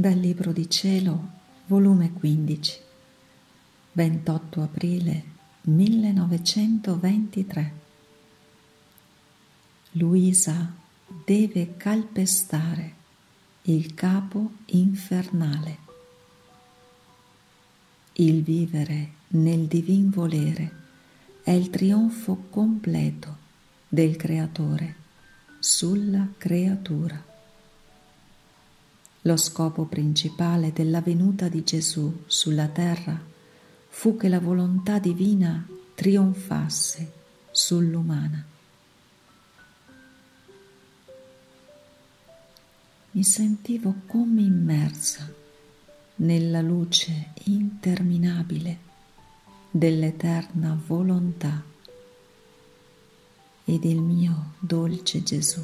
Dal Libro di Cielo, volume 15, 28 aprile 1923. Luisa deve calpestare il capo infernale. Il vivere nel divin volere è il trionfo completo del Creatore sulla creatura. Lo scopo principale della venuta di Gesù sulla terra fu che la volontà divina trionfasse sull'umana. Mi sentivo come immersa nella luce interminabile dell'eterna volontà ed il mio dolce Gesù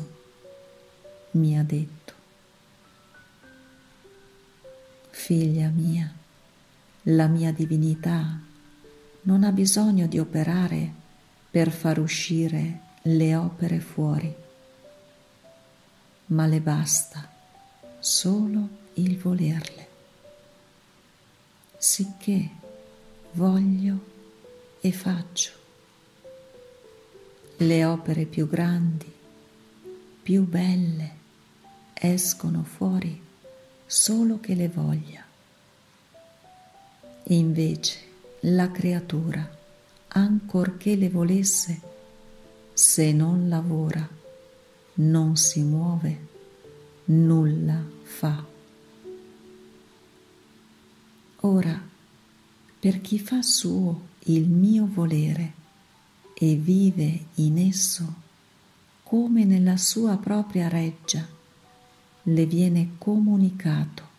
mi ha detto Figlia mia, la mia divinità non ha bisogno di operare per far uscire le opere fuori, ma le basta solo il volerle. Sicché voglio e faccio. Le opere più grandi, più belle escono fuori solo che le voglia. E invece la creatura, ancorché le volesse, se non lavora, non si muove, nulla fa. Ora, per chi fa suo il mio volere e vive in esso come nella sua propria reggia, le viene comunicato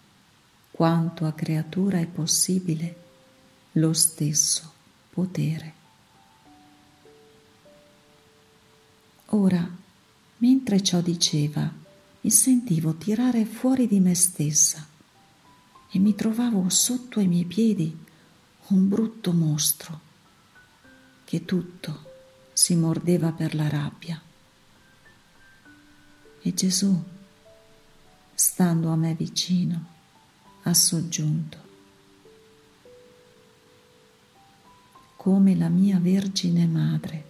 quanto a creatura è possibile lo stesso potere. Ora, mentre ciò diceva, mi sentivo tirare fuori di me stessa e mi trovavo sotto ai miei piedi un brutto mostro che tutto si mordeva per la rabbia. E Gesù stando a me vicino, ha soggiunto. Come la mia Vergine Madre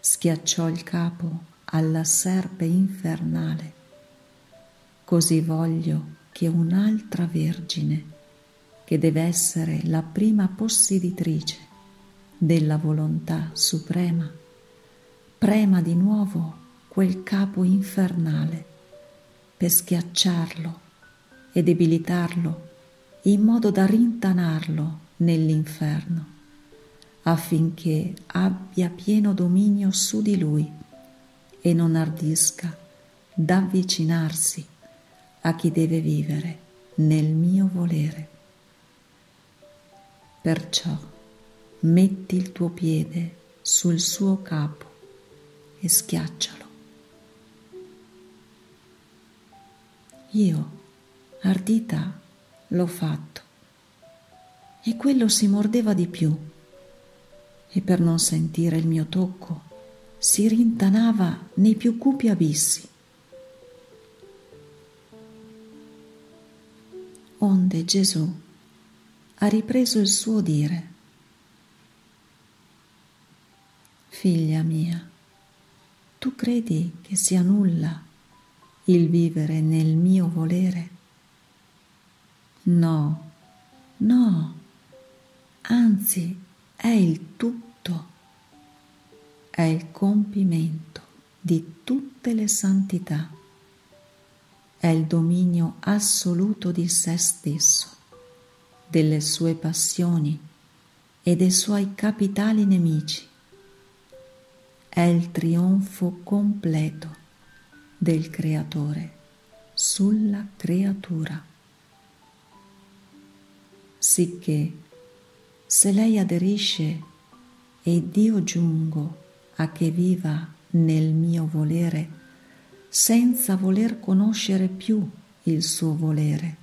schiacciò il capo alla serpe infernale, così voglio che un'altra Vergine, che deve essere la prima posseditrice della volontà suprema, prema di nuovo quel capo infernale per schiacciarlo e debilitarlo in modo da rintanarlo nell'inferno, affinché abbia pieno dominio su di lui e non ardisca d'avvicinarsi a chi deve vivere nel mio volere. Perciò metti il tuo piede sul suo capo e schiaccialo. Io, ardita, l'ho fatto. E quello si mordeva di più. E per non sentire il mio tocco, si rintanava nei più cupi abissi. Onde Gesù ha ripreso il suo dire. Figlia mia, tu credi che sia nulla il vivere nel mio volere? No, no, anzi è il tutto, è il compimento di tutte le santità, è il dominio assoluto di se stesso, delle sue passioni e dei suoi capitali nemici, è il trionfo completo del creatore sulla creatura. Sicché se lei aderisce ed io giungo a che viva nel mio volere senza voler conoscere più il suo volere,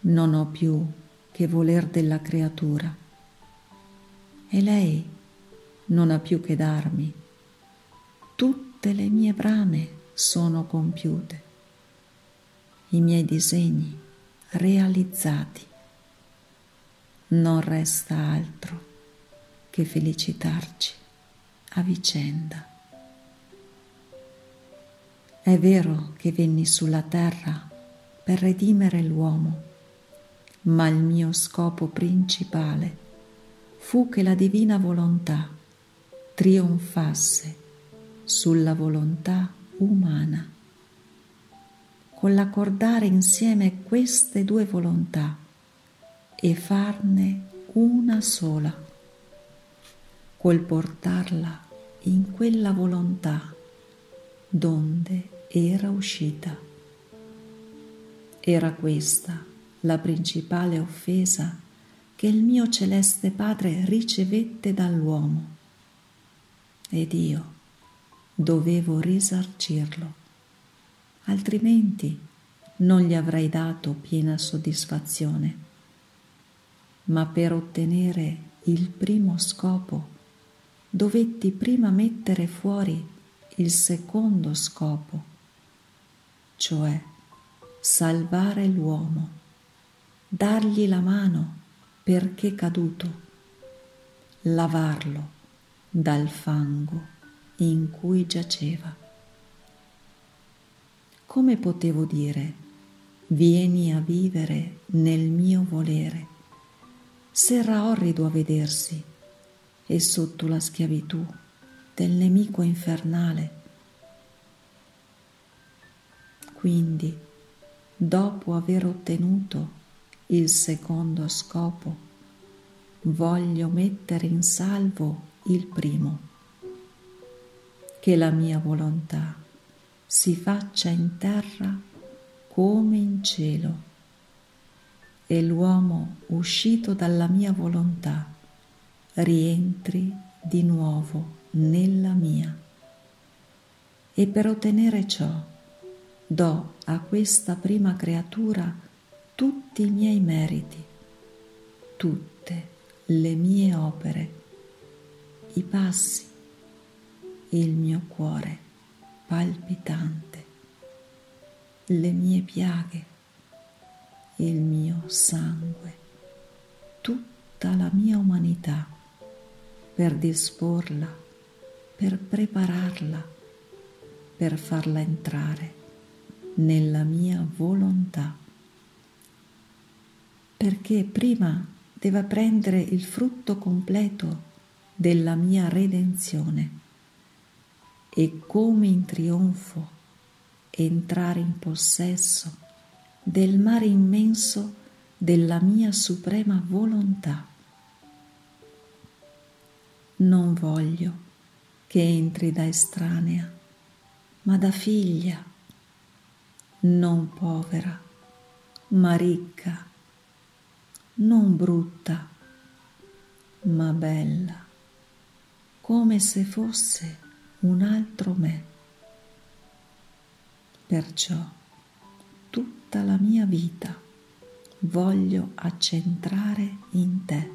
non ho più che voler della creatura. E lei non ha più che darmi tutte le mie brame sono compiute, i miei disegni realizzati. Non resta altro che felicitarci a vicenda. È vero che venni sulla terra per redimere l'uomo, ma il mio scopo principale fu che la divina volontà trionfasse sulla volontà umana. Con l'accordare insieme queste due volontà e farne una sola, col portarla in quella volontà donde era uscita. Era questa la principale offesa che il mio celeste Padre ricevette dall'uomo ed io dovevo risarcirlo, altrimenti non gli avrei dato piena soddisfazione. Ma per ottenere il primo scopo dovetti prima mettere fuori il secondo scopo, cioè salvare l'uomo, dargli la mano perché caduto, lavarlo dal fango in cui giaceva. Come potevo dire, vieni a vivere nel mio volere, se era orrido a vedersi e sotto la schiavitù del nemico infernale. Quindi, dopo aver ottenuto il secondo scopo, voglio mettere in salvo il primo che la mia volontà si faccia in terra come in cielo e l'uomo uscito dalla mia volontà rientri di nuovo nella mia. E per ottenere ciò do a questa prima creatura tutti i miei meriti, tutte le mie opere, i passi, il mio cuore palpitante, le mie piaghe, il mio sangue, tutta la mia umanità per disporla, per prepararla, per farla entrare nella mia volontà. Perché prima deve prendere il frutto completo della mia redenzione e come in trionfo entrare in possesso del mare immenso della mia suprema volontà. Non voglio che entri da estranea, ma da figlia, non povera, ma ricca, non brutta, ma bella, come se fosse un altro me. Perciò tutta la mia vita voglio accentrare in te.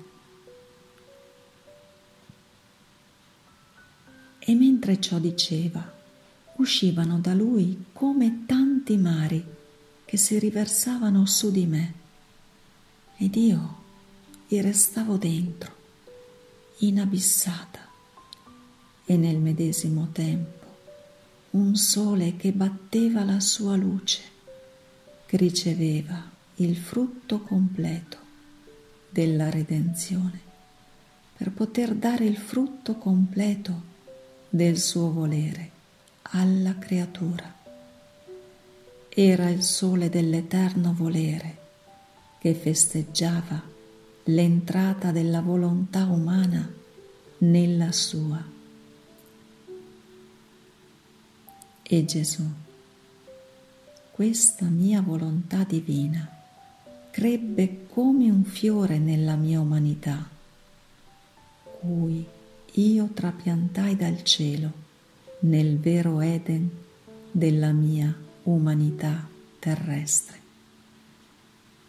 E mentre ciò diceva, uscivano da lui come tanti mari che si riversavano su di me ed io vi restavo dentro, inabissata e nel medesimo tempo un sole che batteva la sua luce, che riceveva il frutto completo della redenzione, per poter dare il frutto completo del suo volere alla creatura. Era il sole dell'eterno volere che festeggiava l'entrata della volontà umana nella sua E Gesù, questa mia volontà divina crebbe come un fiore nella mia umanità, cui io trapiantai dal cielo nel vero Eden della mia umanità terrestre.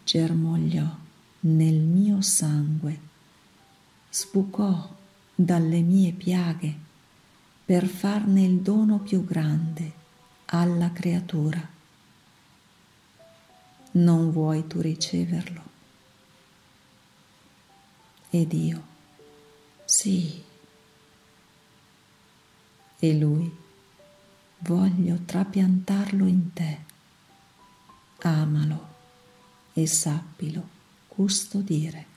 Germogliò nel mio sangue, sbucò dalle mie piaghe per farne il dono più grande alla creatura. non vuoi tu riceverlo? Ed io, sì. E lui, voglio trapiantarlo in te. Amalo e sappilo custodire.